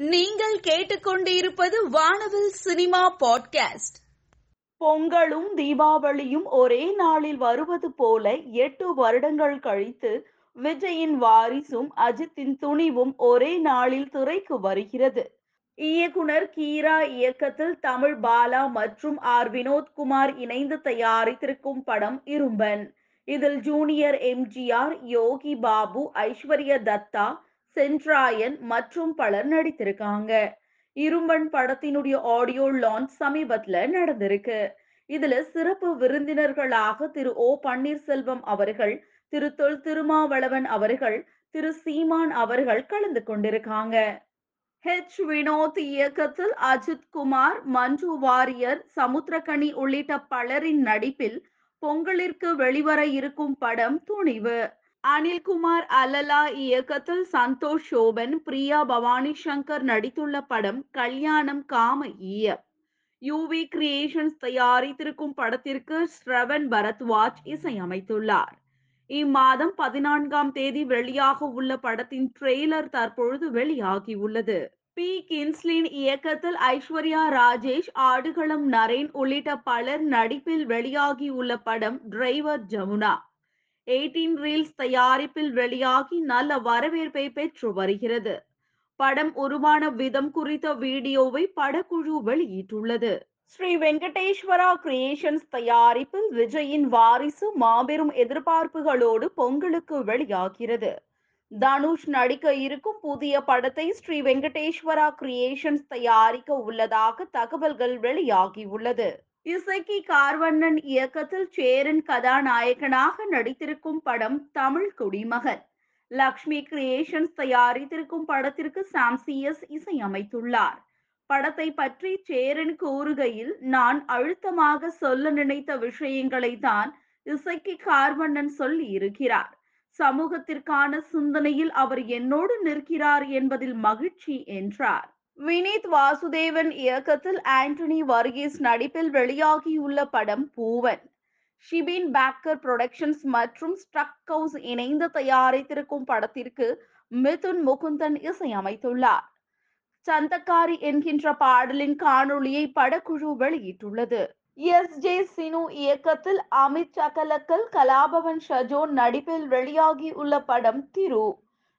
நீங்கள் கேட்டுக்கொண்டிருப்பது வானவில் சினிமா பாட்காஸ்ட். பொங்கலும் தீபாவளியும் ஒரே நாளில் வருவது போல எட்டு வருடங்கள் கழித்து விஜயின் வாரிசும் அஜித்தின் துணிவும் ஒரே நாளில் துறைக்கு வருகிறது. இயக்குனர் கீரா இயக்கத்தில் தமிழ் பாலா மற்றும் ஆர் வினோத்குமார் இணைந்து தயாரித்திருக்கும் படம் இரும்பன். இதில் ஜூனியர் எம்ஜிஆர் யோகி பாபு ஐஸ்வர்யா தத்தா சென்ட்ராயன் மற்றும் பலர் நடித்திருக்காங்க. இரும்பன் படத்தினுடைய ஆடியோ லான்ச் சமீபத்துல நடந்திருக்கு. இதுல சிறப்பு விருந்தினர்களாக திரு ஓ பன்னீர்செல்வம் அவர்கள் திரு தொல் திருமாவளவன் அவர்கள் திரு சீமான் அவர்கள் கலந்து கொண்டிருக்காங்க. ஹெச் வினோத் இயக்கத்தில் அஜித் குமார் மஞ்சு வாரியர் சமுத்திரகனி உள்ளிட்ட பலரின் நடிப்பில் பொங்கலிற்கு வெளிவர இருக்கும் படம் துணிவு. அனில்குமார் அலலா இயக்கத்தில் சந்தோஷ் சோபன் பிரியா பவானி சங்கர் நடித்துள்ள படம் கல்யாணம் காம ஈய யூவி கிரியேஷன்ஸ் தயாரித்திருக்கும் படத்திற்கு ஸ்ரவன் பரத்வாஜ் இசையமைத்துள்ளார். இம்மாதம் பதினான்காம் தேதி வெளியாக உள்ள படத்தின் ட்ரெய்லர் தற்பொழுது வெளியாகியுள்ளது. பி. கின்ஸ்லின் இயக்கத்தில் ஐஸ்வர்யா ராஜேஷ் ஆடுகளம் நரேன் உள்ளிட்ட பலர் நடிப்பில் வெளியாகியுள்ள படம் டிரைவர் ஜமுனா. எயிட்டீன் ரீல்ஸ் தயாரிப்பில் வெளியாகி நல்ல வரவேற்பை பெற்று வருகிறது. படம் உருவான விதம் குறித்த வீடியோவை படக்குழு வெளியிட்டுள்ளது. ஸ்ரீ வெங்கடேஸ்வரா கிரியேஷன்ஸ் தயாரிப்பில் விஜயின் வாரிசு மாபெரும் எதிர்பார்ப்புகளோடு பொங்கலுக்கு வெளியாகிறது. தனுஷ் நடிக்க இருக்கும் புதிய படத்தை ஸ்ரீ வெங்கடேஸ்வரா கிரியேஷன்ஸ் தயாரிக்க உள்ளதாக தகவல்கள் வெளியாகியுள்ளது. இசைக்கு கார்வண்ணன் இயக்கத்தில் சேரன் கதாநாயகனாக நடித்திருக்கும் படம் தமிழ் குடிமகன். லக்ஷ்மி கிரியேஷன்ஸ் தயாரித்திருக்கும் படத்திற்கு சாம்சியஸ் இசையமைத்துள்ளார். படத்தை பற்றி சேரன் கூறுகையில் நான் அழுத்தமாக சொல்ல நினைத்த விஷயங்களை தான் இசைக்கு கார்வண்ணன் சொல்லி இருக்கிறார் சமூகத்திற்கான சிந்தனையில் அவர் என்னோடு நிற்கிறார் என்பதில் மகிழ்ச்சி என்றார். வினீத் வாசுதேவன் இயக்கத்தில் ஆண்டனி வர்கீஸ் நடிப்பில் வெளியாகியுள்ள படம் பூவன். ஷிபின் பேக்கர் புரொடக்ஷன்ஸ் மற்றும் ஸ்ட்ரக் ஹவுஸ் இணைந்து தயாரித்திருக்கும் படத்திற்கு மிதுன் முகுந்தன் இசையமைத்துள்ளார். சந்தக்காரி என்கின்ற பாடலின் காணொளியை படக்குழு வெளியிட்டுள்ளது. எஸ். ஜே. சினு இயக்கத்தில் அமித் சகலக்கல் கலாபவன் ஷஜோன் நடிப்பில் வெளியாகி உள்ள படம் திரு.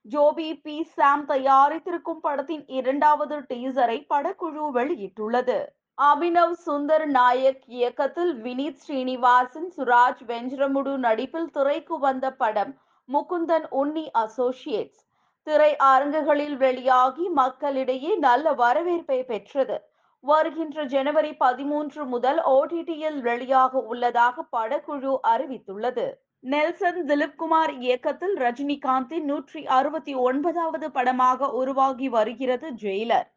ஜோபி பி சாம் தயாரித்திருக்கும் படத்தின் இரண்டாவது டீசரை படக்குழு வெளியிட்டுள்ளது. அபினவ் சுந்தர் நாயக் இயக்கத்தில் வினீத் ஸ்ரீனிவாசன் சுராஜ் வெஞ்சரமுடு நடிப்பில் திரைக்கு வந்த படம் முகுந்தன் உன்னி அசோசியேட்ஸ். திரை அரங்குகளில் வெளியாகி மக்களிடையே நல்ல வரவேற்பை பெற்றது. வருகின்ற ஜனவரி பதிமூன்று முதல் ஓடிடியில் வெளியாக உள்ளதாக படக்குழு அறிவித்துள்ளது. நெல்சன் திலீப்குமார் இயக்கத்தில் ரஜினிகாந்தின் நூற்றி அறுபத்தி ஒன்பதாவது படமாக உருவாகி வருகிறது ஜெயிலர்.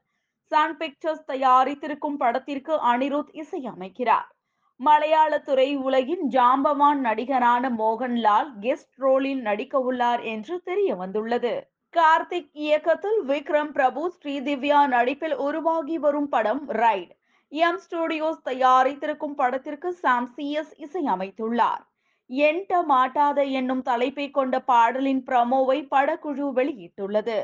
சன் பிக்சர்ஸ் தயாரித்திருக்கும் படத்திற்கு அனிருத் இசையமைக்கிறார். மலையாள துறை உலகின் ஜாம்பவான் நடிகரான மோகன்லால் கெஸ்ட் ரோலில் நடிக்க உள்ளார் என்று தெரிய வந்துள்ளது கார்த்திக் இயக்கத்தில் விக்ரம் பிரபு ஸ்ரீதிவ்யா நடிப்பில் உருவாகி வரும் படம் ரைட் எம் ஸ்டுடியோஸ் தயாரித்திருக்கும் படத்திற்கு சாம் சிஎஸ் இசையமைத்துள்ளார். என்ட மாட்டாத என்னும் தலைப்பை கொண்ட பாடலின் பிரமோவை படக்குழு வெளியிட்டுள்ளது.